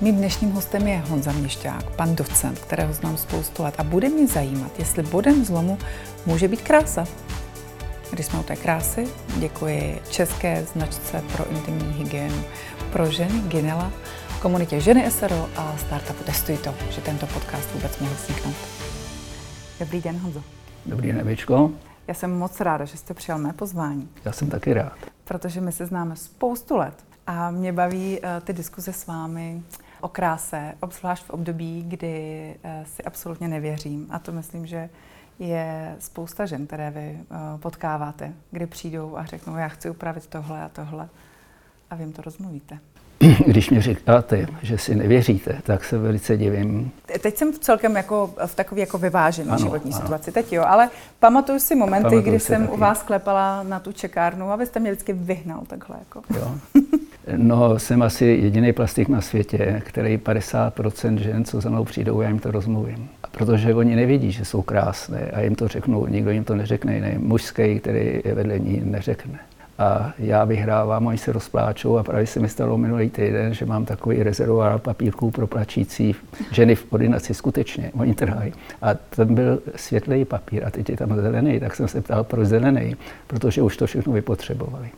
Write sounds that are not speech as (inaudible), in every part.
Mým dnešním hostem je Honza Měšťák, pan docent, kterého znám spoustu let a bude mě zajímat, jestli bodem zlomu může být krása. Když jsme u té krásy, děkuji české značce pro intimní hygienu pro ženy Ginela, komunitě Ženy SRO a startupu Testuj to, že tento podcast vůbec mohl vzniknout. Dobrý den, Honzo. Dobrý den, Evičko. Já jsem moc ráda, že jste přijal mé pozvání. Já jsem taky rád. Protože my se známe spoustu let a mě baví uh, ty diskuze s vámi o kráse, obzvlášť v období, kdy uh, si absolutně nevěřím. A to myslím, že je spousta žen, které vy uh, potkáváte, kdy přijdou a řeknou, já chci upravit tohle a tohle. A vy jim to rozmluvíte. (clears throat) Když mi říkáte, že si nevěříte, tak se velice divím. Teď jsem celkem jako v takové jako vyvážené životní ano. situaci, teď jo, ale pamatuju si momenty, pamatuju kdy si jsem taky. u vás klepala na tu čekárnu a vy jste mě vždycky vyhnal takhle. Jako. Jo. (laughs) No, jsem asi jediný plastik na světě, který 50% žen, co za mnou přijdou, já jim to rozmluvím. Protože oni nevidí, že jsou krásné a jim to řeknou, nikdo jim to neřekne, jiný mužský, který je vedle ní, neřekne a já vyhrávám, oni se rozpláčou a právě se mi stalo minulý týden, že mám takový rezervoár papírků pro plačící ženy v ordinaci skutečně, oni trhají. A ten byl světlý papír a teď je tam zelený, tak jsem se ptal, proč zelený, protože už to všechno vypotřebovali.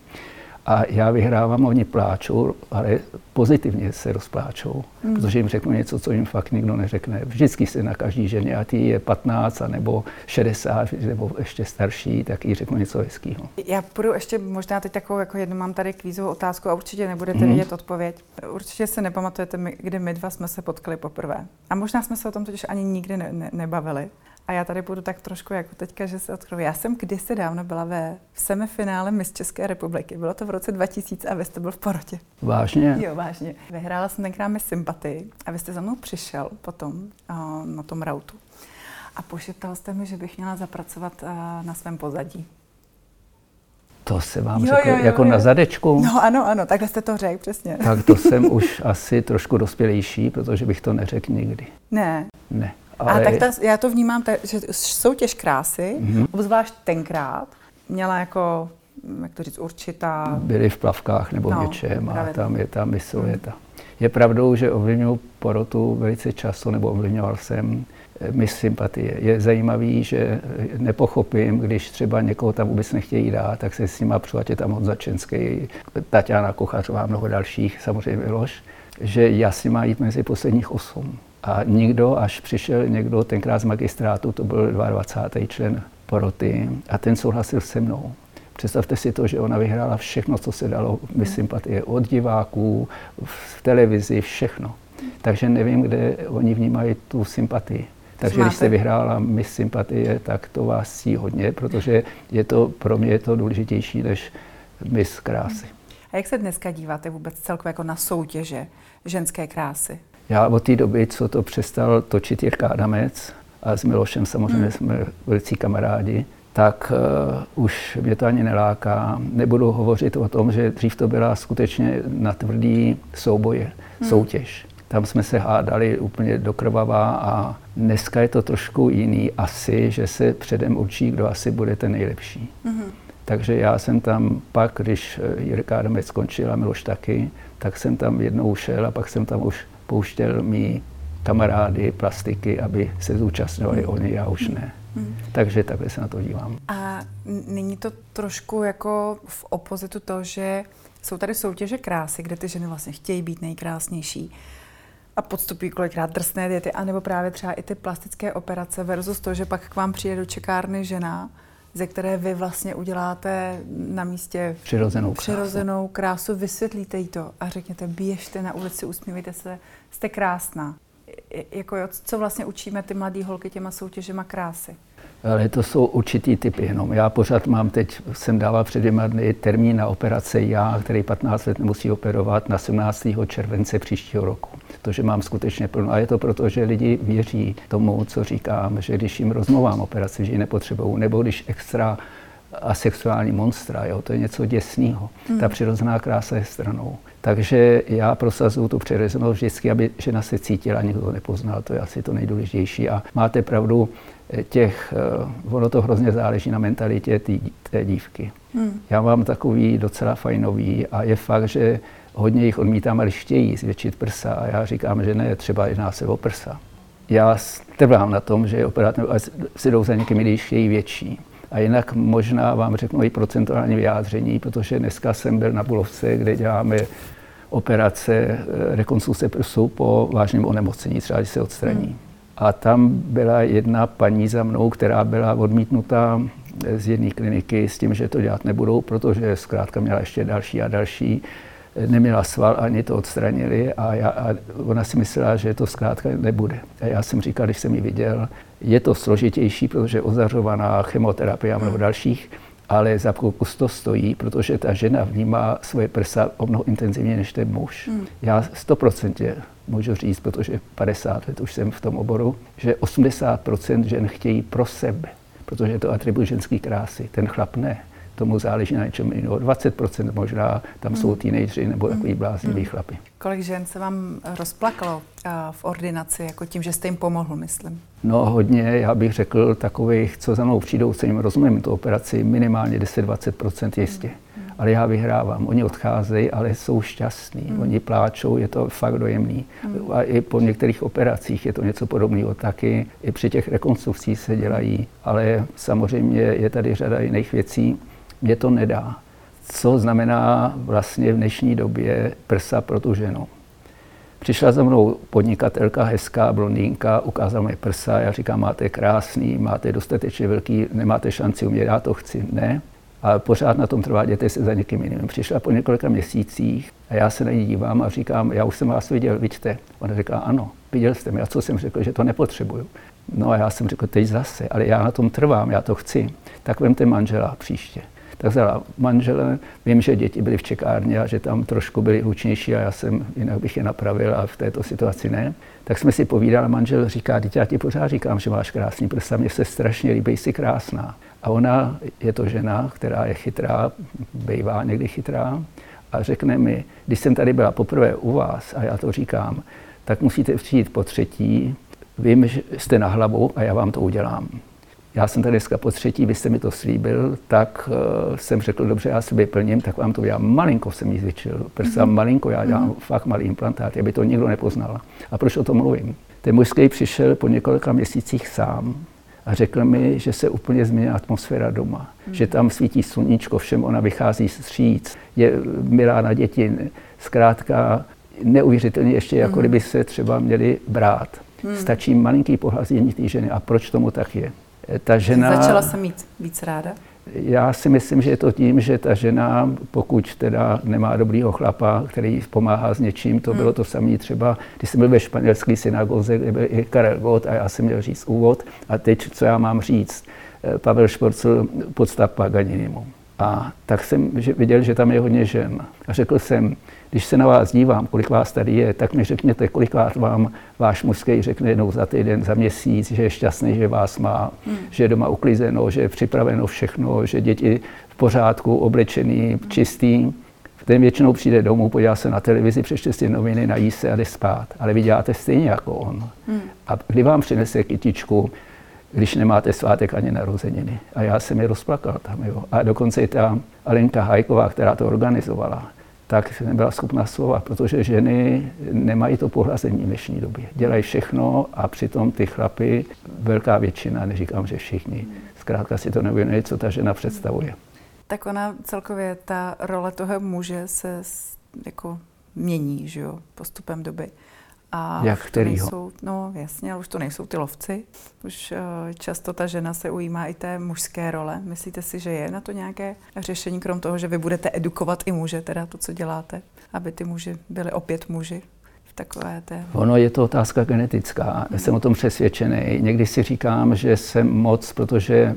A já vyhrávám, oni pláčou, ale pozitivně se rozpláčou, mm. protože jim řeknu něco, co jim fakt nikdo neřekne. Vždycky se na každý ženě, a ty je 15 nebo 60 nebo ještě starší, tak jí řeknu něco hezkého. Já půjdu ještě možná teď takovou, jako jednu mám tady kvízovou otázku a určitě nebudete mm. vědět odpověď. Určitě se nepamatujete, kdy my dva jsme se potkali poprvé. A možná jsme se o tom totiž ani nikdy ne, ne, nebavili. A já tady budu tak trošku jako teďka, že se odkryju. Já jsem kdysi dávno byla ve v semifinále Miss České republiky. Bylo to v roce 2000 a vy jste byl v porotě. Vážně? Jo, vážně. Vyhrála jsem tenkrát Miss Sympatii a vy jste za mnou přišel potom uh, na tom rautu. A pošeptal jste mi, že bych měla zapracovat uh, na svém pozadí. To se vám jo, řekl jo, jo, jako jo. na zadečku? No ano, ano, takhle jste to řekl, přesně. Tak to jsem už asi trošku dospělejší, protože bych to neřekl nikdy. Ne. Ne. Ale... A tak ta, já to vnímám, tak, že soutěž krásy, mm-hmm. obzvlášť tenkrát, měla jako, jak to říct, určitá... Byly v plavkách nebo no, něčem a tam je ta misoveta. Mm. Je pravdou, že ovlivňuji porotu velice často, nebo ovlivňoval jsem eh, mis sympatie. Je zajímavý, že nepochopím, když třeba někoho tam vůbec nechtějí dát, tak se s nima přijde tam od Začenský, Tatiana Kochařová, mnoho dalších, samozřejmě Miloš, že jasně má jít mezi posledních osm. A nikdo, až přišel někdo tenkrát z magistrátu, to byl 22. člen poroty, a ten souhlasil se mnou. Představte si to, že ona vyhrála všechno, co se dalo, my sympatie od diváků, v televizi, všechno. Takže nevím, kde oni vnímají tu sympatii. Takže když jste vyhrála Miss Sympatie, tak to vás cí hodně, protože je to, pro mě je to důležitější než Miss Krásy. A jak se dneska díváte vůbec celkově jako na soutěže ženské krásy? Já od té doby, co to přestal točit Jirka Adamec, a s Milošem samozřejmě hmm. jsme velicí kamarádi, tak uh, už mě to ani neláká. Nebudu hovořit o tom, že dřív to byla skutečně na tvrdý souboje, hmm. soutěž. Tam jsme se hádali úplně dokrvavá a dneska je to trošku jiný asi, že se předem určí, kdo asi bude ten nejlepší. Hmm. Takže já jsem tam pak, když Jirka Adamec skončil a Miloš taky, tak jsem tam jednou šel a pak jsem tam už pouštěl mý kamarády plastiky, aby se zúčastňovali oni, já už ne. Mm. Takže takhle se na to dívám. A není to trošku jako v opozitu to, že jsou tady soutěže krásy, kde ty ženy vlastně chtějí být nejkrásnější a podstupují kolikrát drsné diety, anebo právě třeba i ty plastické operace versus to, že pak k vám přijde do čekárny žena, ze které vy vlastně uděláte na místě přirozenou, přirozenou krásu. krásu, vysvětlíte jí to a řekněte, běžte na ulici, usmívejte se, jste krásná. Jako jo, co vlastně učíme ty mladé holky těma soutěžema krásy? Ale to jsou určitý typy jenom. Já pořád mám teď, jsem dával před dvěma dny termín na operace já, který 15 let nemusí operovat na 17. července příštího roku. To, že mám skutečně plno. A je to proto, že lidi věří tomu, co říkám, že když jim rozmluvám operaci, že ji nepotřebují, nebo když extra asexuální monstra, jo, to je něco děsného. Hmm. Ta přirozená krása je stranou. Takže já prosazuju tu přirozenost vždycky, aby žena se cítila, nikdo to nepoznal, to je asi to nejdůležitější. A máte pravdu, těch, eh, ono to hrozně záleží na mentalitě tý, té dívky. Hmm. Já mám takový docela fajnový a je fakt, že Hodně jich odmítám, ale chtějí zvětšit prsa a já říkám, že ne, třeba jedná se o prsa. Já trvám na tom, že operátor si jdou za někým, když chtějí větší. A jinak možná vám řeknu i procentuální vyjádření, protože dneska jsem byl na Bulovce, kde děláme operace eh, rekonstrukce prsu po vážném onemocnění, třeba když se odstraní. Hmm. A tam byla jedna paní za mnou, která byla odmítnutá z jedné kliniky s tím, že to dělat nebudou, protože zkrátka měla ještě další a další neměla sval, ani to odstranili a, já, a ona si myslela, že to zkrátka nebude. A já jsem říkal, když jsem ji viděl, je to složitější, protože ozařovaná chemoterapie a mnoho dalších, ale za kus to stojí, protože ta žena vnímá svoje prsa o mnoho intenzivně než ten muž. Hmm. Já stoprocentně můžu říct, protože 50 let už jsem v tom oboru, že 80% žen chtějí pro sebe, protože je to atribut ženské krásy. Ten chlap ne tomu záleží na něčem jiného. 20% možná tam jsou hmm. teenageři nebo takový hmm. blázniví hmm. chlapi. Kolik žen se vám rozplakalo v ordinaci, jako tím, že jste jim pomohl, myslím? No hodně, já bych řekl takových, co za mnou přijdou, co jim rozumím tu operaci, minimálně 10-20% jistě. Ale já vyhrávám. Oni odcházejí, ale jsou šťastní. Hmm. Oni pláčou, je to fakt dojemný. Hmm. A i po některých operacích je to něco podobného taky. I při těch rekonstrukcích se dělají. Ale samozřejmě je tady řada jiných věcí mě to nedá. Co znamená vlastně v dnešní době prsa pro tu ženu. Přišla za mnou podnikatelka, hezká blondýnka, ukázala mi prsa, já říkám, máte krásný, máte dostatečně velký, nemáte šanci umět, já to chci. Ne, ale pořád na tom trvá, jděte se za někým jiným. Přišla po několika měsících a já se na ní dívám a říkám, já už jsem vás viděl, vidíte. Ona říká, ano, viděl jste mě. A co jsem řekl, že to nepotřebuju. No a já jsem řekl, teď zase, ale já na tom trvám, já to chci. Tak vemte manžela příště tak vzala manžele. Vím, že děti byly v čekárně a že tam trošku byly hlučnější a já jsem, jinak bych je napravil a v této situaci ne. Tak jsme si povídali, manžel říká, dítě, já ti pořád říkám, že máš krásný prsa, mně se strašně líbí, jsi krásná. A ona je to žena, která je chytrá, bývá někdy chytrá, a řekne mi, když jsem tady byla poprvé u vás, a já to říkám, tak musíte přijít po třetí, vím, že jste na hlavu a já vám to udělám já jsem tady dneska po třetí, vy jste mi to slíbil, tak uh, jsem řekl, dobře, já si vyplním, tak vám to udělám. Malinko jsem jí zvětšil, prsa mm-hmm. malinko, já dělám mm-hmm. fakt malý implantát, aby to nikdo nepoznal. A proč o tom mluvím? Ten mužský přišel po několika měsících sám a řekl mi, že se úplně změnila atmosféra doma, mm-hmm. že tam svítí sluníčko, všem ona vychází stříc, je milá na děti, zkrátka neuvěřitelně ještě, jako mm-hmm. kdyby se třeba měli brát. Mm. Stačí malinký pohlazení té ženy. A proč tomu tak je? Ta žena... Začala se mít víc ráda? Já si myslím, že je to tím, že ta žena, pokud teda nemá dobrýho chlapa, který pomáhá s něčím, to hmm. bylo to samé třeba, když jsem byl ve španělské synagoze, kde byl i Karel Gott a já jsem měl říct úvod a teď, co já mám říct, eh, Pavel Šporcel podstav Paganinimu. A tak jsem viděl, že tam je hodně žen. A řekl jsem, když se na vás dívám, kolik vás tady je, tak mi řekněte, kolikrát vám váš mužský řekne jednou za týden, za měsíc, že je šťastný, že vás má, hmm. že je doma uklizeno, že je připraveno všechno, že děti v pořádku, oblečený, hmm. čistý. Ten většinou přijde domů, podívá se na televizi, přečte si noviny, nají se a jde spát. Ale vy děláte stejně jako on. Hmm. A kdy vám přinese kytičku, když nemáte svátek ani narozeniny. A já jsem je rozplakal tam. Jo. A dokonce i ta Alenka Hajková, která to organizovala, tak nebyla schopna slova, protože ženy nemají to pohlazení v dnešní době. Dělají všechno a přitom ty chlapy, velká většina, neříkám, že všichni, zkrátka si to neuvědomují, co ta žena představuje. Tak ona celkově, ta role toho muže se jako mění, že jo, postupem doby. A Jak kterýho? Nejsou, no jasně, ale už to nejsou ty lovci. Už uh, často ta žena se ujímá i té mužské role. Myslíte si, že je na to nějaké řešení, krom toho, že vy budete edukovat i muže, teda to, co děláte, aby ty muži byli opět muži? Takové té... Ono je to otázka genetická. Já jsem o tom přesvědčený. Někdy si říkám, že jsem moc, protože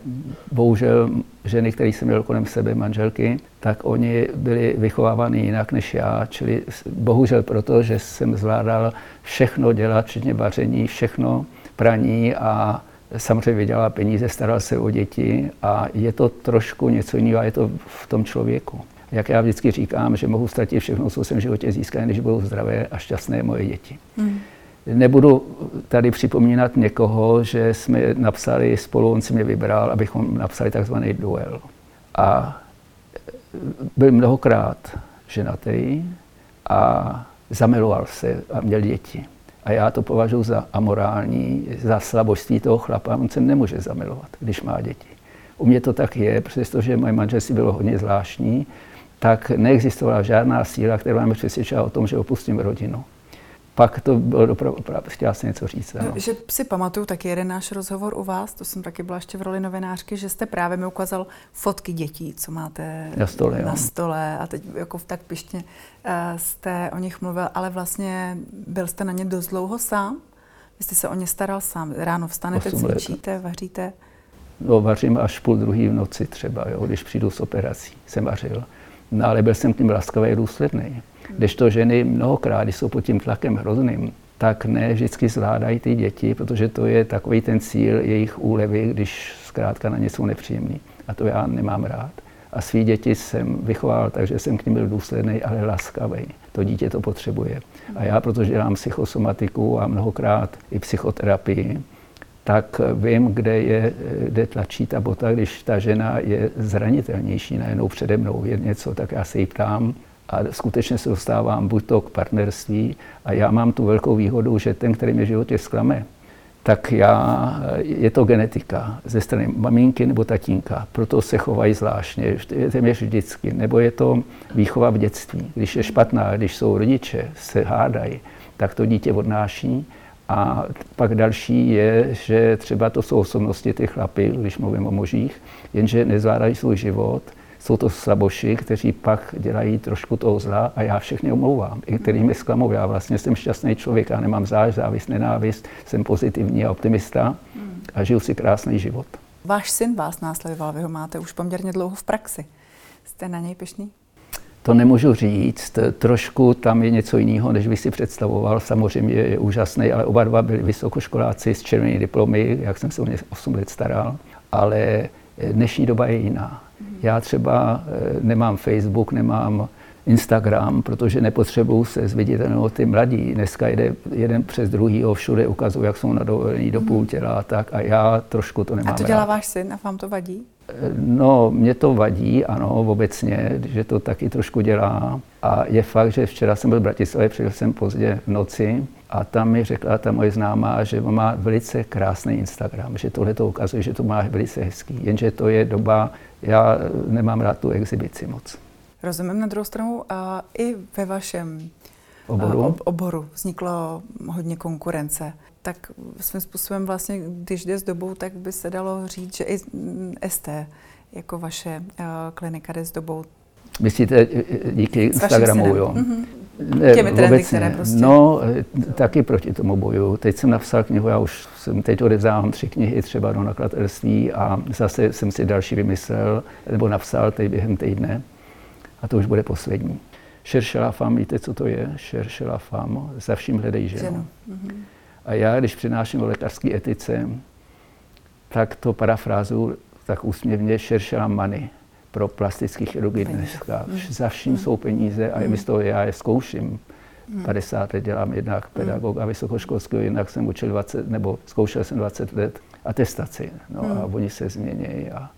bohužel ženy, které jsem měl kolem sebe, manželky, tak oni byli vychováváni jinak než já. Čili bohužel proto, že jsem zvládal všechno dělat, včetně vaření, všechno praní a samozřejmě vydělal peníze, staral se o děti a je to trošku něco jiného a je to v tom člověku jak já vždycky říkám, že mohu ztratit všechno, co jsem v životě získal, než budou zdravé a šťastné moje děti. Hmm. Nebudu tady připomínat někoho, že jsme napsali spolu, on si mě vybral, abychom napsali takzvaný duel. A byl mnohokrát ženatý a zamiloval se a měl děti. A já to považuji za amorální, za slabosti toho chlapa. On se nemůže zamilovat, když má děti. U mě to tak je, přestože moje manželství bylo hodně zvláštní, tak neexistovala žádná síla, která mě přesvědčila o tom, že opustím rodinu pak to bylo opravdu, chtěla jsem něco říct. Ano. Že si pamatuju taky jeden náš rozhovor u vás, to jsem taky byla ještě v roli novinářky, že jste právě mi ukázal fotky dětí, co máte na stole, na stole a teď jako tak pišně uh, jste o nich mluvil, ale vlastně byl jste na ně dost dlouho sám? Vy jste se o ně staral sám? Ráno vstanete, cvičíte, vaříte? No, vařím až půl druhý v noci třeba, jo, když přijdu z operací, jsem vařil. No, ale byl jsem tím laskavý a důsledný. Kdežto ženy mnohokrát, když jsou pod tím tlakem hrozným, tak ne vždycky zvládají ty děti, protože to je takový ten cíl jejich úlevy, když zkrátka na ně jsou nepříjemný. A to já nemám rád. A svý děti jsem vychoval, takže jsem k ním byl důsledný, ale laskavý. To dítě to potřebuje. A já, protože dělám psychosomatiku a mnohokrát i psychoterapii, tak vím, kde, je, kde tlačí ta bota, když ta žena je zranitelnější najednou přede mnou, je něco, tak já se jí ptám, a skutečně se dostávám buď to k partnerství a já mám tu velkou výhodu, že ten, který mě v životě zklame, tak já, je to genetika ze strany maminky nebo tatínka, proto se chovají zvláštně, téměř vždycky, nebo je to výchova v dětství. Když je špatná, když jsou rodiče, se hádají, tak to dítě odnáší. A pak další je, že třeba to jsou osobnosti těch chlapy, když mluvím o mužích, jenže nezvládají svůj život, jsou to slaboši, kteří pak dělají trošku toho zla a já všechny omlouvám, i který mi zklamou. Já vlastně jsem šťastný člověk a nemám záž, závist, nenávist, jsem pozitivní a optimista a žiju si krásný život. Váš syn vás následoval, vy ho máte už poměrně dlouho v praxi. Jste na něj pišný? To nemůžu říct. Trošku tam je něco jiného, než bych si představoval. Samozřejmě je úžasný, ale oba dva byli vysokoškoláci s červenými diplomy, jak jsem se o ně 8 let staral. Ale dnešní doba je jiná. Já třeba eh, nemám Facebook, nemám Instagram, protože nepotřebuju se zviditelného ty mladí. Dneska jde jeden přes druhý, všude ukazují, jak jsou na dovolení do půl těla a tak a já trošku to nemám A to dělá rád. váš syn a vám to vadí? Eh, no, mě to vadí, ano, obecně, že to taky trošku dělá. A je fakt, že včera jsem byl v Bratislavě, přišel jsem pozdě v noci a tam mi řekla ta moje známá, že má velice krásný Instagram, že tohle to ukazuje, že to má velice hezký. Jenže to je doba, já nemám rád tu exibici moc. Rozumím na druhou stranu a i ve vašem oboru, ob, oboru vzniklo hodně konkurence. Tak svým způsobem vlastně, když jde s dobou, tak by se dalo říct, že i ST jako vaše uh, klinika jde s dobou. Myslíte díky Instagramu, jo? Mm-hmm. Ne, Těmi trendy, vůbec které prostě... No, taky proti tomu boju. Teď jsem napsal knihu, já už jsem teď odevzdávám tři knihy třeba do nakladatelství a zase jsem si další vymyslel, nebo napsal teď během týdne a to už bude poslední. Šeršela fam, víte, co to je? Šeršela fam, za vším hledej ženu. ženu. Mm-hmm. A já, když přináším o lékařské etice, tak to parafrázu tak úsměvně šeršela many pro plastický chirurgii dneska. Mm. Za vším mm. jsou peníze a mm. z toho já je zkouším. 50 let dělám jednak pedagog a vysokoškolského, jinak jsem učil 20, nebo zkoušel jsem 20 let atestaci. No a oni se změní a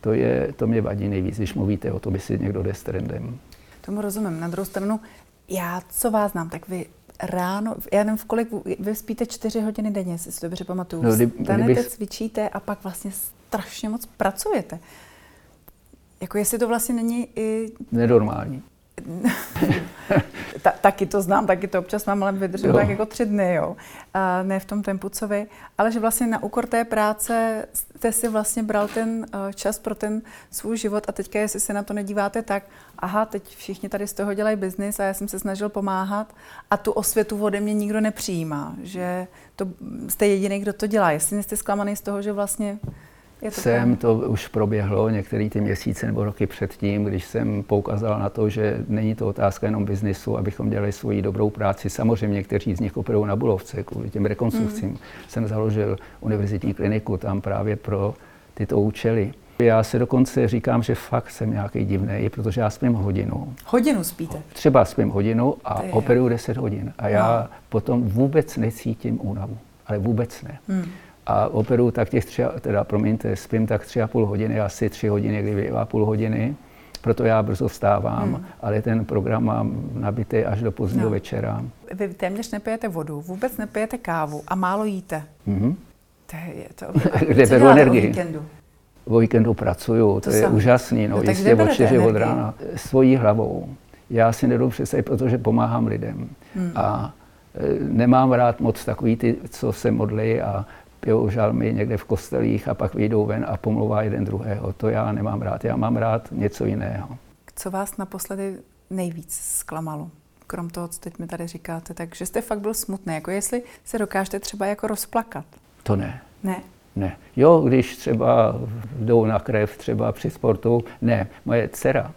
to, je, to mě vadí nejvíc, když mluvíte o tom, jestli někdo jde s trendem. Tomu rozumím. Na druhou stranu, já co vás znám, tak vy ráno, já nevím, v kolik, vy spíte čtyři hodiny denně, si dobře pamatuju. No, kdy, Stanete, kdybych... cvičíte a pak vlastně strašně moc pracujete. Jako jestli to vlastně není i... Nenormální. Ta, taky to znám, taky to občas mám, ale vydržím tak jako tři dny, jo. A ne v tom tempu, co vy. Ale že vlastně na úkor té práce jste si vlastně bral ten uh, čas pro ten svůj život a teďka, jestli se na to nedíváte tak, aha, teď všichni tady z toho dělají biznis a já jsem se snažil pomáhat a tu osvětu ode mě nikdo nepřijímá, že to jste jediný, kdo to dělá. Jestli jste zklamaný z toho, že vlastně jsem, to už proběhlo některé ty měsíce nebo roky předtím, když jsem poukázal na to, že není to otázka jenom biznisu, abychom dělali svoji dobrou práci. Samozřejmě někteří z nich operují na Bulovce kvůli těm rekonstrukcím. Mm. Jsem založil univerzitní kliniku tam právě pro tyto účely. Já se dokonce říkám, že fakt jsem nějaký divný, protože já spím hodinu. Hodinu spíte? Třeba spím hodinu a operuju 10 hodin. A já no. potom vůbec necítím únavu. Ale vůbec ne. Hmm a operu tak těch tři, teda promiňte, spím tak tři a půl hodiny, asi tři hodiny, kdy a půl hodiny Proto já brzo vstávám, hmm. ale ten program mám nabitý až do pozdního no. večera. Vy téměř nepijete vodu, vůbec nepijete kávu a málo jíte. Mm-hmm. To je to. (laughs) Kde beru energii? O víkendu? O víkendu pracuju, to, to je úžasný, no, no jistě od 4 od rána. Svojí hlavou. Já si nedobu představit, protože pomáhám lidem. Hmm. A e, nemám rád moc takový ty, co se modlí a pijou žalmy někde v kostelích a pak vyjdou ven a pomluvá jeden druhého. To já nemám rád. Já mám rád něco jiného. Co vás naposledy nejvíc zklamalo? Krom toho, co teď mi tady říkáte, takže jste fakt byl smutný. Jako jestli se dokážete třeba jako rozplakat. To ne. Ne. Ne. Jo, když třeba jdou na krev třeba při sportu, ne. Moje dcera,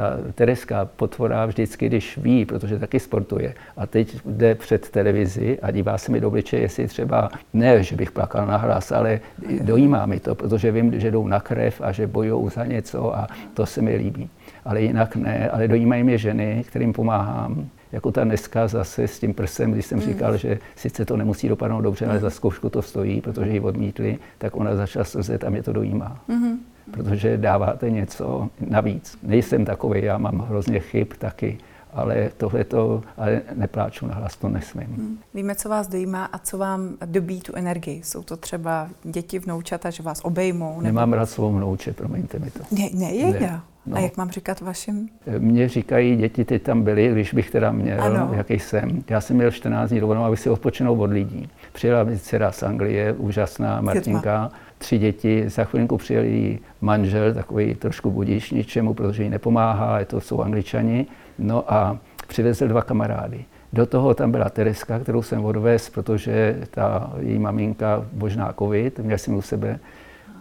ta Tereska potvora vždycky, když ví, protože taky sportuje a teď jde před televizi a dívá se mi do obličeje, jestli třeba, ne, že bych plakal na hlas, ale dojímá mi to, protože vím, že jdou na krev a že bojují za něco a to se mi líbí. Ale jinak ne, ale dojímají mě ženy, kterým pomáhám jako ta dneska zase s tím prsem, když jsem mm. říkal, že sice to nemusí dopadnout dobře, ale za zkoušku to stojí, protože ji odmítli, tak ona začala slzet a mě to dojímá. Mm-hmm. Protože dáváte něco navíc. Nejsem takový, já mám hrozně chyb taky, ale tohle to, ale nepláču na hlas, to nesmím. Hmm. Víme, co vás dojímá a co vám dobí tu energii. Jsou to třeba děti, vnoučata, že vás obejmou? Nebo... Nemám rád slovo vnouče, promiňte mi to. Ne, ne, je ne. No. A jak mám říkat vašim? Mně říkají, děti ty tam byly, když bych teda měl, ano. jaký jsem. Já jsem měl 14 dní dovolenou, aby si odpočinout od lidí. Přijela mi dcera z Anglie, úžasná Martinka, tři děti, za chvilinku přijel její manžel, takový trošku budíš ničemu, protože jí nepomáhá, to jsou angličani. No a přivezl dva kamarády. Do toho tam byla Tereska, kterou jsem odvez, protože ta její maminka možná covid, měl jsem u sebe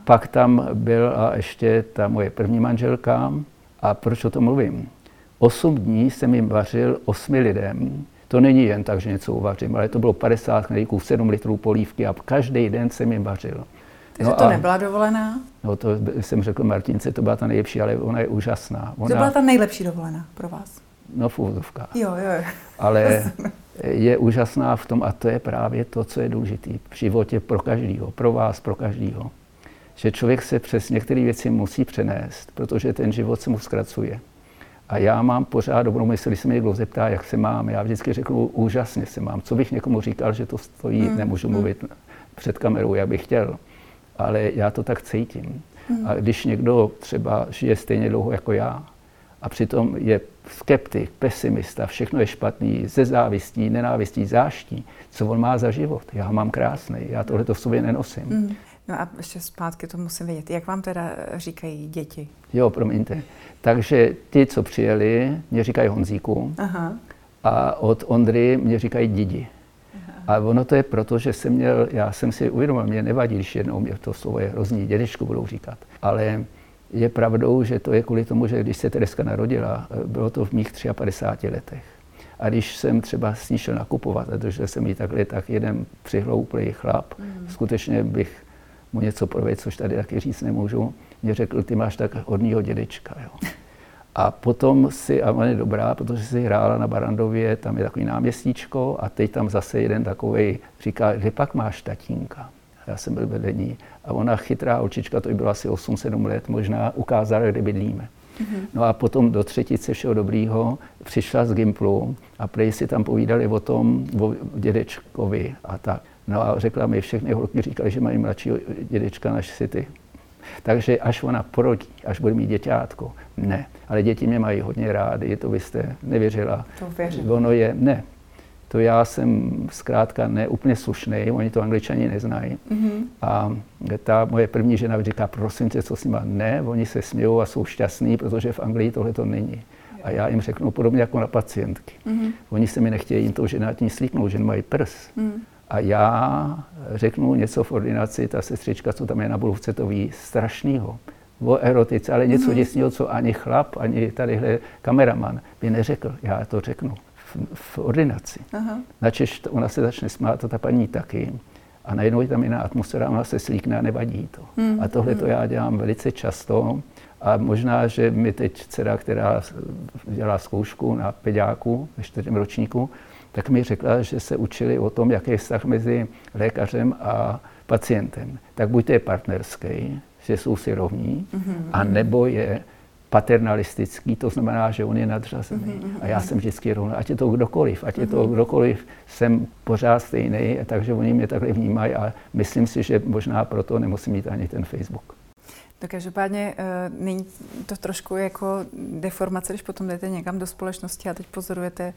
pak tam byl a ještě ta moje první manželka. A proč o tom mluvím? Osm dní jsem jim vařil osmi lidem. To není jen tak, že něco uvařím, ale to bylo 50 knedlíků, 7 litrů polívky a každý den jsem jim vařil. Takže no to a, nebyla dovolená? No to jsem řekl Martince, to byla ta nejlepší, ale ona je úžasná. Ona, to byla ta nejlepší dovolená pro vás? No v úvodovkách. Jo, jo. Ale (laughs) je úžasná v tom, a to je právě to, co je důležité v životě pro každého, pro vás, pro každého že člověk se přes některé věci musí přenést, protože ten život se mu zkracuje. A já mám pořád dobrou mysl, když se mě někdo zeptá, jak se mám, já vždycky řeknu, úžasně se mám. Co bych někomu říkal, že to stojí, mm. nemůžu mm. mluvit před kamerou, jak bych chtěl. Ale já to tak cítím. Mm. A když někdo třeba žije stejně dlouho jako já, a přitom je skeptik, pesimista, všechno je špatný, ze závistí, nenávistí, záští, co on má za život. Já ho mám krásný, já tohle to v sobě nenosím. Mm. No a ještě zpátky to musím vědět. Jak vám teda říkají děti? Jo, promiňte. Takže ty, co přijeli, mě říkají Honzíku. Aha. A od Ondry mě říkají Didi. A ono to je proto, že jsem měl, já jsem si uvědomil, mě nevadí, když jednou mě to slovo je hrozný, dědečku budou říkat. Ale je pravdou, že to je kvůli tomu, že když se Tereska narodila, bylo to v mých 53 letech. A když jsem třeba s ní šel nakupovat a držel jsem ji takhle, tak jeden přihlouplý chlap, mm. skutečně bych mu něco provědět, což tady taky říct nemůžu, mě řekl, ty máš tak hodnýho dědečka. Jo. (laughs) A potom si, a ona je dobrá, protože si hrála na Barandově, tam je takový náměstíčko a teď tam zase jeden takový říká, kde pak máš tatínka? Já jsem byl vedení. A ona chytrá očička, to by bylo asi 8-7 let, možná ukázala, kde bydlíme. Mm-hmm. No a potom do třetice všeho dobrýho přišla z Gimplu a prej si tam povídali o tom, o dědečkovi a tak. No a řekla mi, všechny holky říkali, že mají mladší dědečka než si ty. Takže až ona porodí, až bude mít děťátko, ne. Ale děti mě mají hodně rády, to byste nevěřila. To věřím. Ono je, ne. To já jsem zkrátka neúplně slušný, oni to angličani neznají. Mm-hmm. A ta moje první žena říká, prosím tě, co s nima? Ne, oni se smějou a jsou šťastní, protože v Anglii tohle to není. A já jim řeknu podobně jako na pacientky. Mm-hmm. Oni se mi nechtějí jim to ženátní slíknout, že mají prs. Mm-hmm. A já řeknu něco v ordinaci, ta sestřička, co tam je na bulvce, to ví strašnýho. O erotice, ale něco mm-hmm. děsného, co ani chlap, ani tadyhle kameraman by neřekl. Já to řeknu v, v ordinaci. Aha. Načež ona se začne smát, to ta paní taky. A najednou je tam jiná atmosféra, ona se slíkne a nevadí to. Mm. A tohle to mhm. já dělám velice často. A možná, že mi teď dcera, která dělá zkoušku na peďáku ve čtvrtém ročníku, tak mi řekla, že se učili o tom, jaký je vztah mezi lékařem a pacientem. Tak buď to je partnerský, že jsou si rovní, mm-hmm. a nebo je paternalistický, to znamená, že on je nadřazený. Mm-hmm. A já jsem vždycky rovný, ať je to kdokoliv, ať je to mhm. kdokoliv, jsem pořád stejný, takže oni mě takhle vnímají a myslím si, že možná proto nemusím mít ani ten Facebook. Tak každopádně uh, není to trošku jako deformace, když potom jdete někam do společnosti a teď pozorujete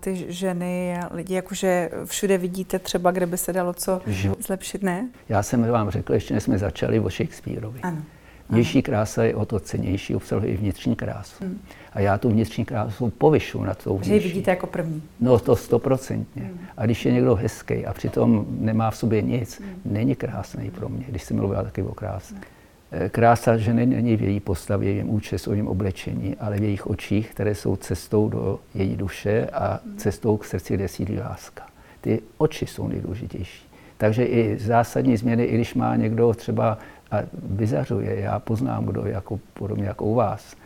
ty ženy a lidi, jakože všude vidíte třeba, kde by se dalo co zlepšit, ne? Já jsem vám řekl, ještě než jsme začali o Shakespeareovi. Ano. Vnější krása je o to cenější, obsahuje i vnitřní krásu. Hmm. A já tu vnitřní krásu povyšu na tou vnější. Že ji vidíte jako první. No to stoprocentně. Hmm. A když je někdo hezký a přitom nemá v sobě nic, hmm. není krásný pro mě, když jsem mluvila taky o kráse. Hmm. Eh, krása ženy není v její postavě, v jejím účesovém oblečení, ale v jejich očích, které jsou cestou do její duše a cestou k srdci, kde sídlí láska. Ty oči jsou nejdůležitější. Takže i zásadní změny, i když má někdo třeba a vyzařuje. Já poznám, kdo je jako, podobně jako u vás.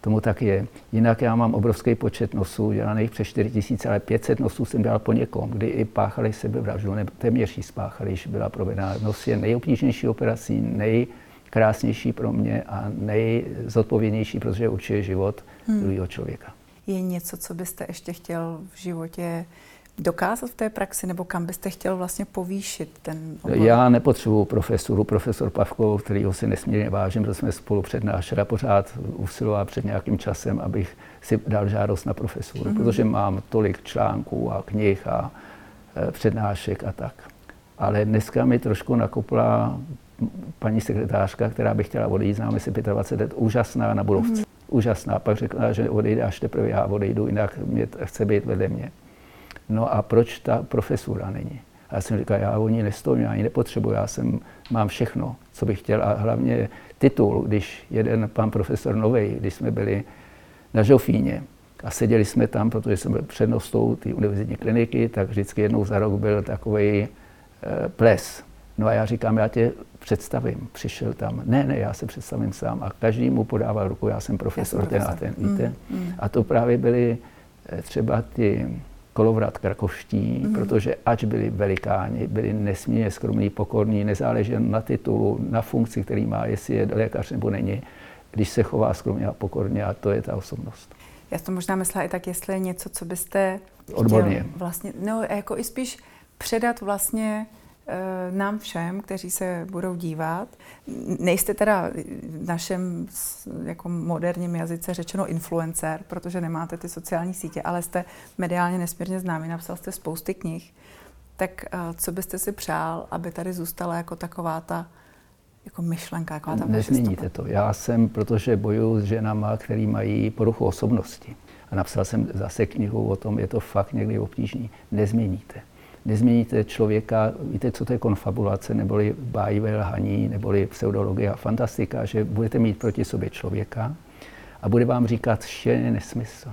Tomu tak je. Jinak já mám obrovský počet nosů, dělaných přes 4 tisíce, ale 500 nosů jsem dělal po někom, kdy i páchali sebevraždu, nebo téměř ji spáchali, když byla provedena. Nos je nejobtížnější operací, nejkrásnější pro mě a nejzodpovědnější, protože určuje život hmm. druhého člověka. Je něco, co byste ještě chtěl v životě dokázat v té praxi, nebo kam byste chtěl vlastně povýšit ten obor? Já nepotřebuji profesoru, profesor Pavkov, kterýho si nesmírně vážím, protože jsme spolu přednášeli a pořád usiloval před nějakým časem, abych si dal žádost na profesoru, mm-hmm. protože mám tolik článků a knih a e, přednášek a tak. Ale dneska mi trošku nakopla paní sekretářka, která by chtěla odejít, známe si 25 let, úžasná na budovce. Mm-hmm. Úžasná. Pak řekla, že odejde až teprve já odejdu, jinak mě chce být vedle mě. No a proč ta profesura není? A já jsem říkal, já o ní nestojím, já ji nepotřebuji, já jsem, mám všechno, co bych chtěl. A hlavně titul, když jeden pan profesor Novej, když jsme byli na Žofíně a seděli jsme tam, protože jsem byl přednostou té univerzitní kliniky, tak vždycky jednou za rok byl takový e, ples. No a já říkám, já tě představím. Přišel tam, ne, ne, já se představím sám. A každý mu podával ruku, já jsem profesor, já jsem profesor. ten a ten, víte. Mm, mm. A to právě byly e, třeba ty kolovrat krakovští, mm. protože ač byli velikáni, byli nesmírně skromní, pokorní, nezáleží na titulu, na funkci, který má, jestli je lékař nebo není, když se chová skromně a pokorně a to je ta osobnost. Já to možná myslela i tak, jestli je něco, co byste Odborně. vlastně, no jako i spíš předat vlastně Eh, nám všem, kteří se budou dívat. Nejste teda v našem jako moderním jazyce řečeno influencer, protože nemáte ty sociální sítě, ale jste mediálně nesmírně známý, napsal jste spousty knih. Tak eh, co byste si přál, aby tady zůstala jako taková ta jako myšlenka, jako ta Nezměníte to. Já jsem, protože bojuju s ženama, který mají poruchu osobnosti. A napsal jsem zase knihu o tom, je to fakt někdy obtížný. Nezměníte nezměníte člověka, víte, co to je konfabulace, neboli bájivé lhaní, neboli pseudologie a fantastika, že budete mít proti sobě člověka a bude vám říkat vše nesmysl.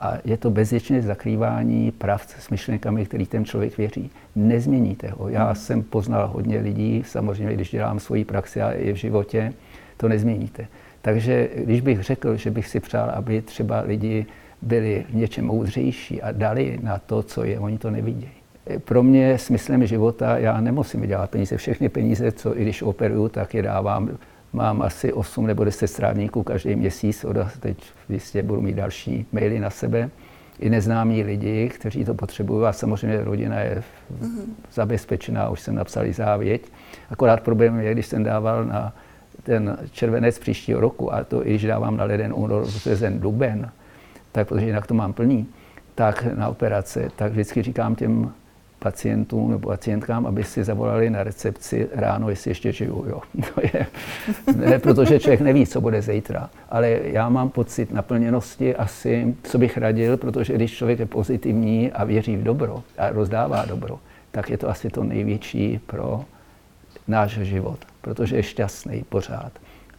A je to bezvětšné zakrývání pravd s myšlenkami, který ten člověk věří. Nezměníte ho. Já jsem poznal hodně lidí, samozřejmě, když dělám svoji praxi a i v životě, to nezměníte. Takže když bych řekl, že bych si přál, aby třeba lidi byli v něčem moudřejší a dali na to, co je, oni to nevidějí pro mě smyslem života, já nemusím vydělat peníze. Všechny peníze, co i když operuju, tak je dávám. Mám asi 8 nebo 10 strávníků každý měsíc, teď jistě budu mít další maily na sebe. I neznámí lidi, kteří to potřebují a samozřejmě rodina je mm-hmm. zabezpečená, už jsem napsal i závěť. Akorát problém je, když jsem dával na ten červenec příštího roku, a to i když dávám na leden, únor, březen, duben, tak protože jinak to mám plný, tak na operace, tak vždycky říkám těm pacientům nebo pacientkám, aby si zavolali na recepci ráno, jestli ještě žiju. Jo. (laughs) To je, ne, protože člověk neví, co bude zítra. Ale já mám pocit naplněnosti asi, co bych radil, protože když člověk je pozitivní a věří v dobro a rozdává dobro, tak je to asi to největší pro náš život, protože je šťastný pořád.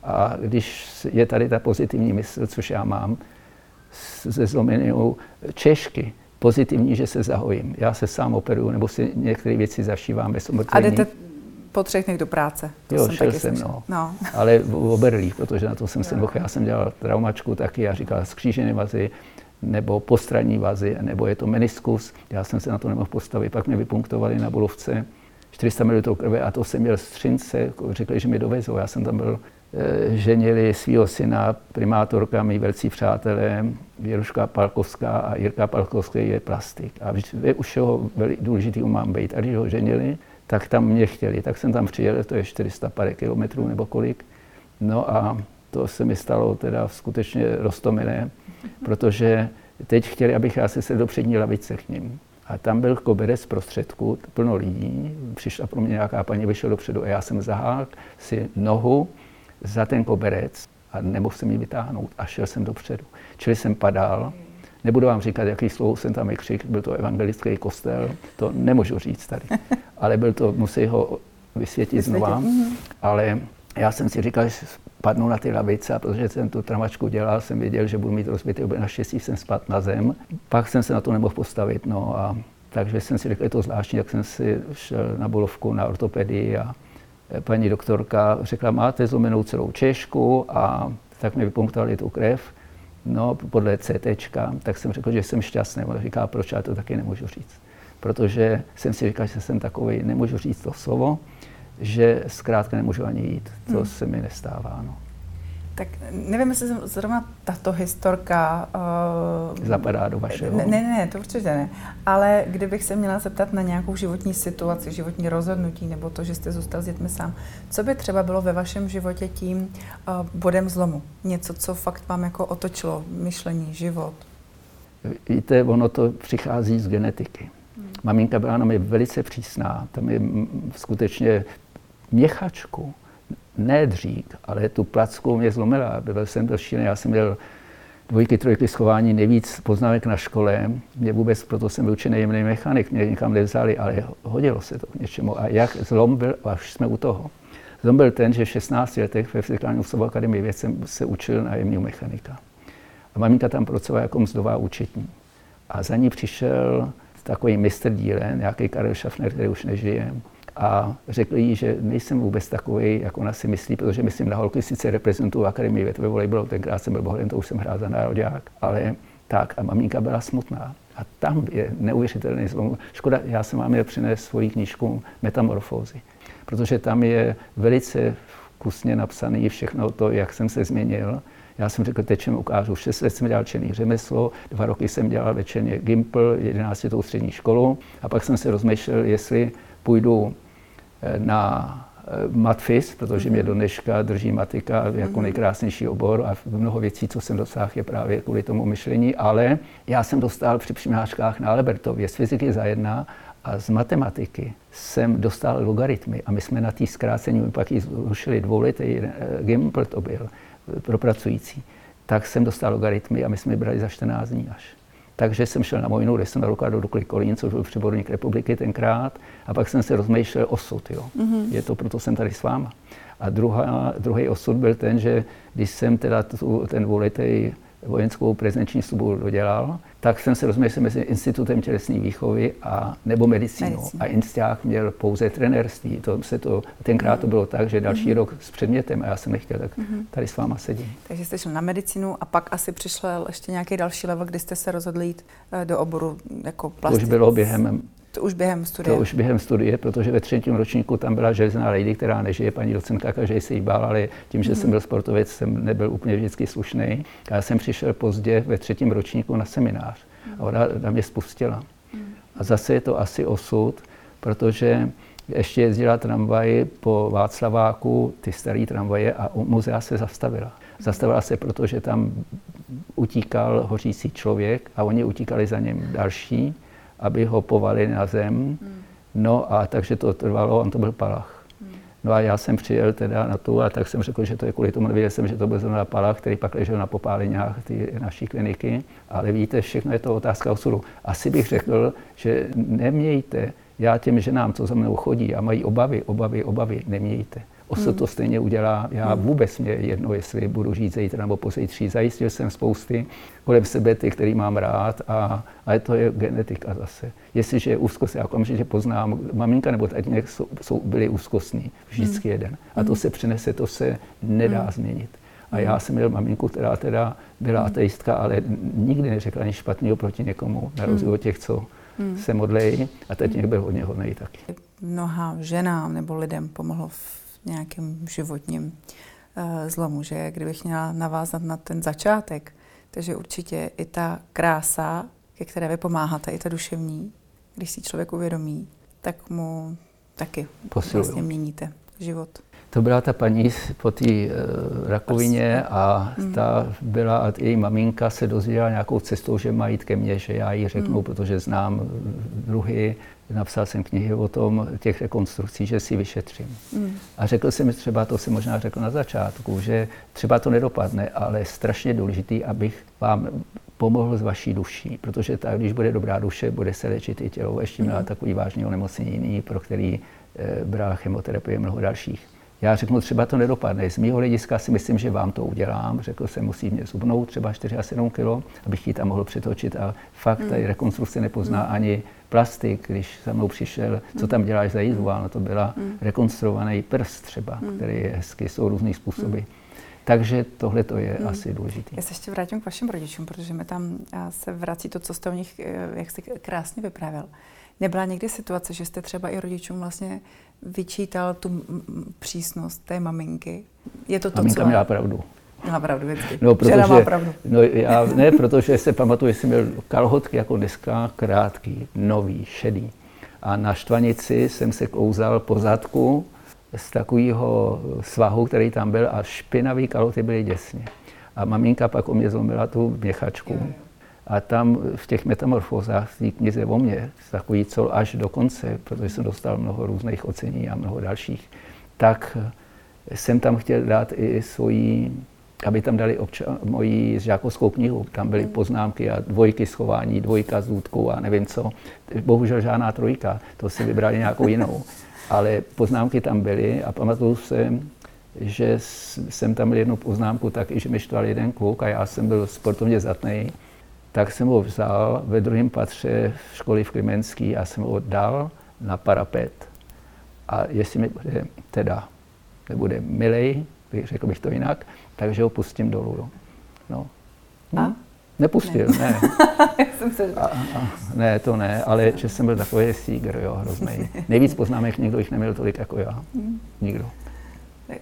A když je tady ta pozitivní mysl, což já mám, se zlomenou Češky, pozitivní, že se zahojím. Já se sám operuju, nebo si některé věci zašívám bez omrtvení. A jdete po třech dnech do práce? To jo, jsem šel jsem, no. no. Ale v oberlích, protože na to jsem se mohl. Já jsem dělal traumačku taky a říkal skřížené vazy, nebo postranní vazy, nebo je to meniskus. Já jsem se na to nemohl postavit. Pak mě vypunktovali na Bulovce 400 ml krve a to jsem měl střince, řekli, že mi dovezou. Já jsem tam byl ženili svého syna primátorka, mý velcí přátelé, Věruška Palkovská a Jirka Palkovský je plastik. A už ho důležitý mám být. A když ho ženili, tak tam mě chtěli. Tak jsem tam přijel, to je 450 km nebo kolik. No a to se mi stalo teda skutečně roztomilé, protože teď chtěli, abych já se do přední lavice k ním. A tam byl koberec prostředku, plno lidí, přišla pro mě nějaká paní, vyšel dopředu a já jsem zahál si nohu za ten koberec a nemohl jsem ji vytáhnout a šel jsem dopředu. Čili jsem padal, nebudu vám říkat, jaký slovo jsem tam křik, byl to evangelický kostel, to nemůžu říct tady, (laughs) ale byl to, musí ho vysvětlit. znova, mhm. ale já jsem si říkal, že padnu na ty lavice, a protože jsem tu tramačku dělal, jsem věděl, že budu mít rozbitý obě, naštěstí jsem spadl na zem. Pak jsem se na to nemohl postavit, no a takže jsem si řekl, je to zvláštní, jak jsem si šel na bolovku na ortopedii a paní doktorka řekla, máte zlomenou celou češku a tak mi vypunktovali tu krev, no podle CT, tak jsem řekl, že jsem šťastný. Ona říká, proč já to taky nemůžu říct. Protože jsem si říkal, že jsem takový, nemůžu říct to slovo, že zkrátka nemůžu ani jít. To hmm. se mi nestává. No. Tak nevím, jestli zrovna tato historka... Uh, Zapadá do vašeho. Ne, ne, ne, to určitě ne. Ale kdybych se měla zeptat na nějakou životní situaci, životní rozhodnutí, nebo to, že jste zůstal s dětmi sám, co by třeba bylo ve vašem životě tím uh, bodem zlomu? Něco, co fakt vám jako otočilo myšlení, život? Víte, ono to přichází z genetiky. Hmm. Maminka byla na mě velice přísná. Tam je skutečně měchačku, ne dřík, ale tu placku mě zlomila. Byl jsem byl šílený, já jsem měl dvojky, trojky schování, nejvíc poznámek na škole. Mě vůbec, proto jsem byl učený jemný mechanik, mě nikam nevzali, ale hodilo se to k něčemu. A jak zlom byl, až jsme u toho. Zlom byl ten, že v 16 letech ve Fyzikální ústavu akademii věc jsem se učil na jemného mechanika. A maminka tam pracovala jako mzdová účetní. A za ní přišel takový mistr dílen, nějaký Karel Schaffner, který už nežije, a řekl jí, že nejsem vůbec takový, jak ona si myslí, protože myslím na holky sice reprezentuju Akademii větve volejbalu, tenkrát jsem byl bohem, to už jsem hrál za národák, ale tak a maminka byla smutná. A tam je neuvěřitelný zlom. Škoda, já jsem vám měl přinést svoji knížku Metamorfózy, protože tam je velice vkusně napsaný všechno to, jak jsem se změnil. Já jsem řekl, teď čem ukážu. Šest let jsem dělal černý řemeslo, dva roky jsem dělal večerně Gimpl, jedenáctitou střední školu a pak jsem se rozmýšlel, jestli půjdu eh, na eh, matfis, protože mě do dneška drží matika jako mhm. nejkrásnější obor a mnoho věcí, co jsem dosáhl, je právě kvůli tomu myšlení, ale já jsem dostal při přijímáčkách na Albertově z fyziky za jedna a z matematiky jsem dostal logaritmy a my jsme na té zkrácení, my pak ji zrušili dvouletý eh, Gimpl to byl pro pracující, tak jsem dostal logaritmy a my jsme brali za 14 dní až. Takže jsem šel na Mojnu, kde jsem na do Dukly Kolín, což byl přeborník republiky tenkrát. A pak jsem se rozmýšlel osud. Jo. Mm-hmm. Je to proto jsem tady s váma. A druhá, druhý osud byl ten, že když jsem teda tu, ten dvouletý vojenskou prezenční službu dodělal, tak jsem se rozmyslel mezi institutem tělesné výchovy a nebo medicínou. Medicín. A Insták měl pouze trenérství. To se to, tenkrát to bylo tak, že další mm-hmm. rok s předmětem a já jsem nechtěl, tak mm-hmm. tady s váma sedím. Takže jste šel na medicínu a pak asi přišel ještě nějaký další level, kdy jste se rozhodli jít eh, do oboru jako plastic. To už bylo během to už během studie? To už během studie, protože ve třetím ročníku tam byla železná lady, která nežije, paní docentka, každý se jí bál, ale tím, že mm. jsem byl sportovec, jsem nebyl úplně vždycky slušný. Já jsem přišel pozdě ve třetím ročníku na seminář a ona na mě spustila. Mm. A zase je to asi osud, protože ještě jezdila tramvaj po Václaváku, ty staré tramvaje a u muzea se zastavila. Zastavila se, protože tam utíkal hořící člověk a oni utíkali za ním další aby ho povali na zem. Hmm. No a takže to trvalo, on to byl palach. Hmm. No a já jsem přijel teda na tu a tak jsem řekl, že to je kvůli tomu, nevěděl jsem, že to byl zrovna palach, který pak ležel na popáleňách ty naší kliniky. Ale víte, všechno je to otázka osudu. Asi bych řekl, že nemějte, já těm ženám, co za mnou chodí a mají obavy, obavy, obavy, nemějte. Osud hmm. to stejně udělá. Já hmm. vůbec mě jedno, jestli budu žít zítra nebo pozítří. Zajistil jsem spousty kolem sebe ty, který mám rád a, a to je genetika zase. Jestliže je úzkost, já okamžitě poznám, maminka nebo tatínek jsou, jsou, byli úzkostní, vždycky hmm. jeden. A to hmm. se přenese, to se nedá hmm. změnit. A já jsem měl maminku, která teda byla hmm. ateistka, ale nikdy neřekla nic špatného proti někomu, na rozdíl od těch, co hmm. se modlejí. A tatínek byl hodně hodný taky. Mnoha ženám nebo lidem pomohlo v nějakém životním uh, zlomu, že kdybych měla navázat na ten začátek, takže určitě i ta krása, ke které vy pomáháte, i ta duševní, když si člověk uvědomí, tak mu taky Posiluju. vlastně měníte život. To byla ta paní po té uh, rakovině a mm. ta byla, a její maminka se dozvěděla nějakou cestou, že má jít ke mně, že já jí řeknu, mm. protože znám druhy, napsal jsem knihy o tom, těch rekonstrukcí, že si vyšetřím. Mm. A řekl jsem třeba, to jsem možná řekl na začátku, že třeba to nedopadne, ale je strašně důležitý, abych vám pomohl s vaší duší, protože ta, když bude dobrá duše, bude se léčit i tělo. Ještě měla mm. takový vážný onemocnění, pro který e, brala chemoterapie mnoho dalších. Já řeknu, třeba to nedopadne. Z mého hlediska si myslím, že vám to udělám. Řekl jsem, musí mě zubnout třeba 4 a 7 kg, abych ji tam mohl přetočit. A fakt, mm. tady rekonstrukce nepozná mm. ani plastik, když za mnou přišel, co tam děláš za jízdu, no to byla mm. rekonstruovaný prst třeba, mm. který je hezky, jsou různý způsoby. Mm. Takže tohle to je hmm. asi důležité. Já se ještě vrátím k vašim rodičům, protože mi tam se vrací to, co jste o nich, eh, jak jste krásně vyprávěl. Nebyla někdy situace, že jste třeba i rodičům vlastně vyčítal tu přísnost té maminky? Je to to, Maminka co... měla pravdu. Měla pravdu vždycky. No, protože, má pravdu. No, já, ne, protože se pamatuju, že jsem měl kalhotky jako dneska, krátký, nový, šedý. A na štvanici jsem se kouzal po zadku z takového svahu, který tam byl a špinavý kalhoty byly děsně. A maminka pak o mě zlomila tu měchačku. A tam v těch metamorfózách v té knize o mě, takový co až do konce, protože jsem dostal mnoho různých ocení a mnoho dalších, tak jsem tam chtěl dát i svoji aby tam dali obča- moji žákovskou knihu. Tam byly hmm. poznámky a dvojky schování, dvojka s důdkou a nevím co. Bohužel žádná trojka, to si vybrali nějakou jinou. (laughs) Ale poznámky tam byly a pamatuju se, že jsem tam měl jednu poznámku taky, že mi štval jeden kluk a já jsem byl sportovně zatný, tak jsem ho vzal ve druhém patře školy v Klimenský a jsem ho dal na parapet. A jestli mi bude teda nebude milej, řekl bych to jinak, takže ho pustím dolů. Jo. No. A? Hm? Nepustil, ne. ne. (laughs) a, a, ne, to ne, ale že jsem byl takový sígr, jo, hrozný. (laughs) Nejvíc poznámek někdo jich neměl tolik jako já. Hm. Nikdo.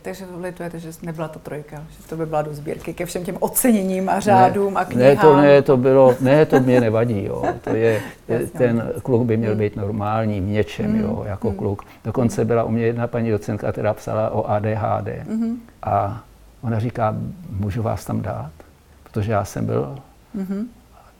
Takže litujete, že nebyla to trojka, že to by byla do sbírky ke všem těm oceněním a řádům ne, a knihám. Ne, to ne, to bylo, ne, to mě nevadí, jo. To je, (laughs) ten kluk by měl být normální v něčem, mm. jo, jako mm. kluk. Dokonce byla u mě jedna paní docentka, která psala o ADHD. Mm. A ona říká, můžu vás tam dát? Protože já jsem byl mm-hmm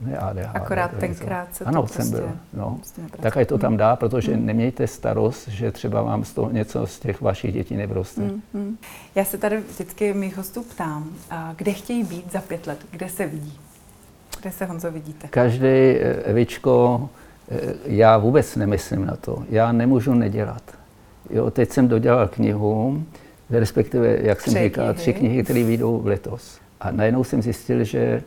ne ADHD. Akorát tenkrát se to Ano, prostě jsem byl. No. Prostě tak ať to tam dá, protože mm. nemějte starost, že třeba vám z toho něco z těch vašich dětí nevroste. Mm, mm. Já se tady vždycky mých hostů ptám, kde chtějí být za pět let, kde se vidí? Kde se, Honzo, vidíte? Každý, eh, Evičko, eh, já vůbec nemyslím na to. Já nemůžu nedělat. Jo, teď jsem dodělal knihu, respektive, jak jsem říkal, tři knihy, které vyjdou letos. A najednou jsem zjistil, že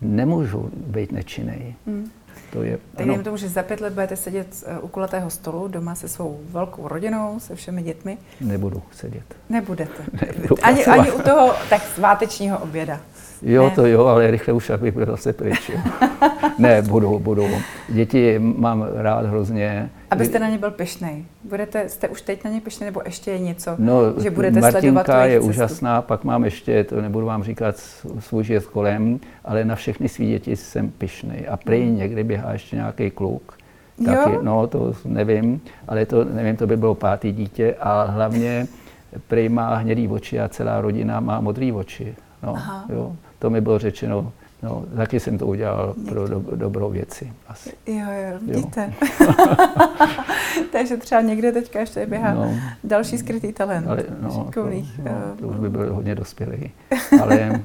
nemůžu být nečinný. Hmm. To je, ano. tomu, že za pět let budete sedět eh, u kulatého stolu doma se svou velkou rodinou, se všemi dětmi? Nebudu sedět. Nebudete. (laughs) Nebudu ani, ani u toho tak svátečního oběda. Jo, ne. to jo, ale rychle už abych byl zase pryč. (laughs) ne, budu, budu. Děti mám rád hrozně. Abyste na ně byl pišnej. Budete, jste už teď na ně pišnej, nebo ještě je něco, no, že budete Martinka sledovat je cestu? úžasná, pak mám ještě, to nebudu vám říkat svůj život kolem, ale na všechny svý děti jsem pišnej. A prej hmm. někdy běhá ještě nějaký kluk. Taky, jo? no, to nevím, ale to nevím, to by bylo pátý dítě a hlavně prej má hnědý oči a celá rodina má modrý oči. No, jo, to mi bylo řečeno No, taky jsem to udělal pro do, dobrou věci. Asi. Jo, jo, vidíte. (laughs) Takže třeba někde teďka ještě běhá no, další skrytý talent. Ale, no, to, no, to už by byl hodně dospělý. (laughs) Ale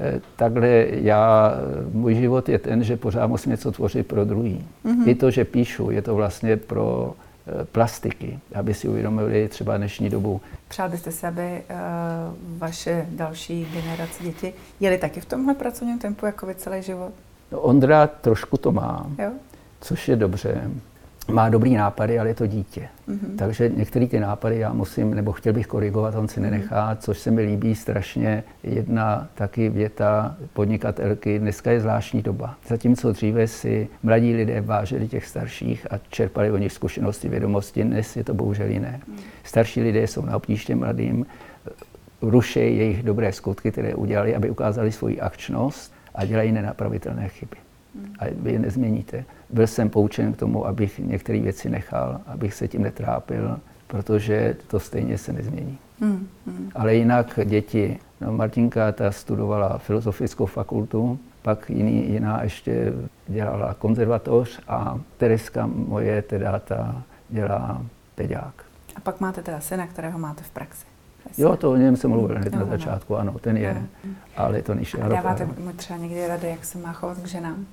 eh, takhle já, můj život je ten, že pořád musím něco tvořit pro druhý. Mm-hmm. I to, že píšu, je to vlastně pro Eh, plastiky, aby si uvědomili třeba dnešní dobu. Přál byste se, aby uh, vaše další generace děti jeli taky v tomhle pracovním tempu jako vy celý život? No, Ondra trošku to má, jo? což je dobře má dobrý nápady, ale je to dítě. Mm-hmm. Takže některé ty nápady já musím, nebo chtěl bych korigovat, on si mhm. nenechá, mm-hmm. což se mi líbí strašně. Jedna taky věta podnikatelky, dneska je zvláštní doba. Zatímco dříve si mladí lidé vážili těch starších a čerpali o nich zkušenosti, vědomosti, dnes je to bohužel jiné. Mm. Starší lidé jsou na obtížně mladým, ruší jejich dobré skutky, které udělali, aby ukázali svoji akčnost a dělají nenapravitelné chyby. A vy je nezměníte. Byl jsem poučen k tomu, abych některé věci nechal, abych se tím netrápil, protože to stejně se nezmění. Hmm, hmm. Ale jinak děti, no Martinka ta studovala filozofickou fakultu, pak jiný, jiná ještě dělala konzervatoř a Tereska moje teda ta dělá peďák. A pak máte teda syna, kterého máte v praxi. Jo, to o něm jsem mluvil hned na začátku, ano, ten je, no. ale to nejší. A dáváte mu třeba někdy rady, jak se má chovat k ženám?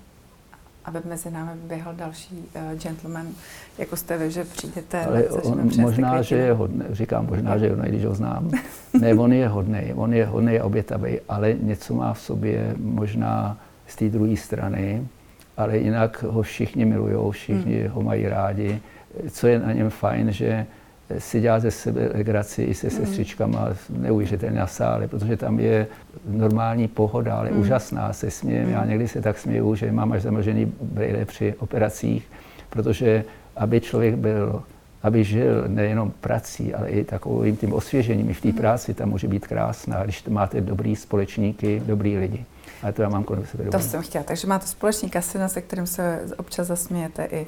Aby mezi námi běhal další uh, gentleman, jako jste vy, že přijdete. Ale on, možná, že je hodný, říkám možná, že je hodný, když ho znám. (laughs) ne, on je hodný, on je hodný a obětavý, ale něco má v sobě možná z té druhé strany, ale jinak ho všichni milují, všichni hmm. ho mají rádi. Co je na něm fajn, že si dělá ze sebe legraci i se hmm. sestřičkama neuvěřitelně na sále, protože tam je normální pohoda, ale mm. úžasná, se smějem. Mm. Já někdy se tak směju, že mám až zamlžený brýle při operacích, protože aby člověk byl, aby žil nejenom prací, ale i takovým tím osvěžením. I v té mm. práci tam může být krásná, když máte dobrý společníky, dobrý lidi. A to já mám kolem sebe. To jsem chtěla. Takže máte společníka syna, se kterým se občas zasmějete i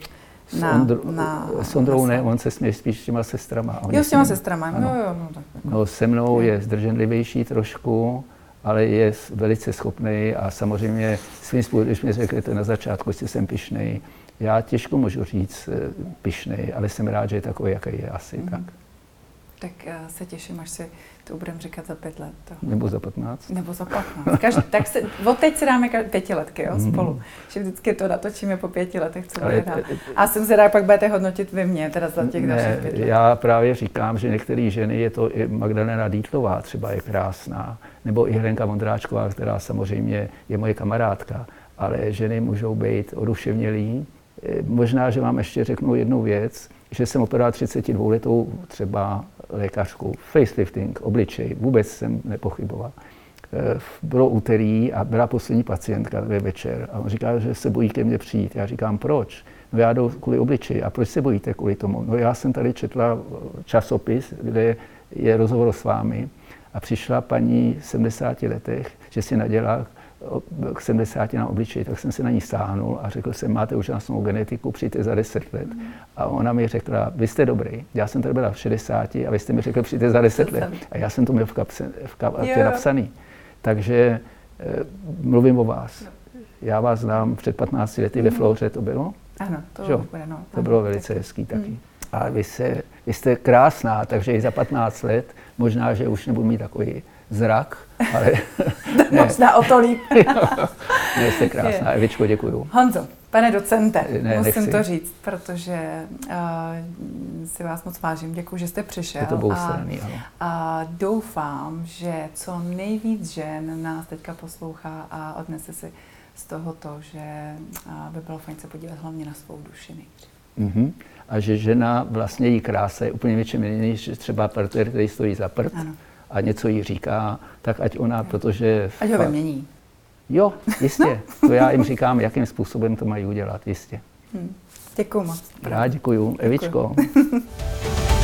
na, Ondru, na, s Ondrou ne, on se směje spíš s těma sestrama. Jo, s těma sestrama, jo, jo. No, tak, no, se mnou je zdrženlivější trošku, ale je velice schopný a samozřejmě svým způsobem, když mi řeknete na začátku, že jsem pišnej, já těžko můžu říct eh, pišnej, ale jsem rád, že je takový, jaký je asi mm. tak. Tak eh, se těším, až si to budeme říkat za pět let. To. Nebo za patnáct. Nebo za patnáct. Každý, tak se, od teď si dáme pětiletky jo, mm. spolu. Že vždycky to natočíme po pěti letech, co bude dál. A jsem se rád, pak budete hodnotit vy mě, teda za těch ne, dalších pět let. Já právě říkám, že některé ženy, je to i Magdalena Dítlová třeba je krásná, nebo i Helenka Vondráčková, která samozřejmě je moje kamarádka, ale ženy můžou být oduševnělý. Možná, že vám ještě řeknu jednu věc, že jsem operoval 32 letou třeba lékařku, facelifting, obličej, vůbec jsem nepochyboval. Eh, bylo úterý a byla poslední pacientka ve večer a on říká, že se bojí ke mně přijít. Já říkám, proč? No já jdu kvůli obličeji. A proč se bojíte kvůli tomu? No já jsem tady četla časopis, kde je rozhovor s vámi a přišla paní v 70 letech, že si nadělá k 70 na obličeji, tak jsem se na ní sáhnul a řekl jsem, máte úžasnou genetiku, přijďte za 10 let. A ona mi řekla, vy jste dobrý, já jsem tady byla v 60 a vy jste mi řekl, přijďte za 10 let. A já jsem to měl v kapse, v kapse napsaný. Takže e, mluvím o vás. Já vás znám před 15 lety ve Floře, to bylo? Ano, to, bude, no. to bylo velice hezký taky. Mm. A vy, se, vy jste krásná, takže i za 15 let možná, že už nebudu mít takový zrak, ale... ne. Možná o to líp. ne, jste krásná. Je. Evičko, děkuju. Honzo, pane docente, ne, musím nechci. to říct, protože uh, si vás moc vážím. Děkuji, že jste přišel. Je to a, ano. A doufám, že co nejvíc žen nás teďka poslouchá a odnese si z toho to, že uh, by bylo fajn se podívat hlavně na svou duši nejdřív. Mm-hmm. A že žena vlastně její krása je úplně něčem jiným, než třeba partner, který stojí za prd. Ano a něco jí říká, tak ať ona, protože... Ať ho vymění. Jo, jistě. No. To já jim říkám, jakým způsobem to mají udělat, jistě. Hmm. Děkuju moc. Já děkuju. Evičko. (laughs)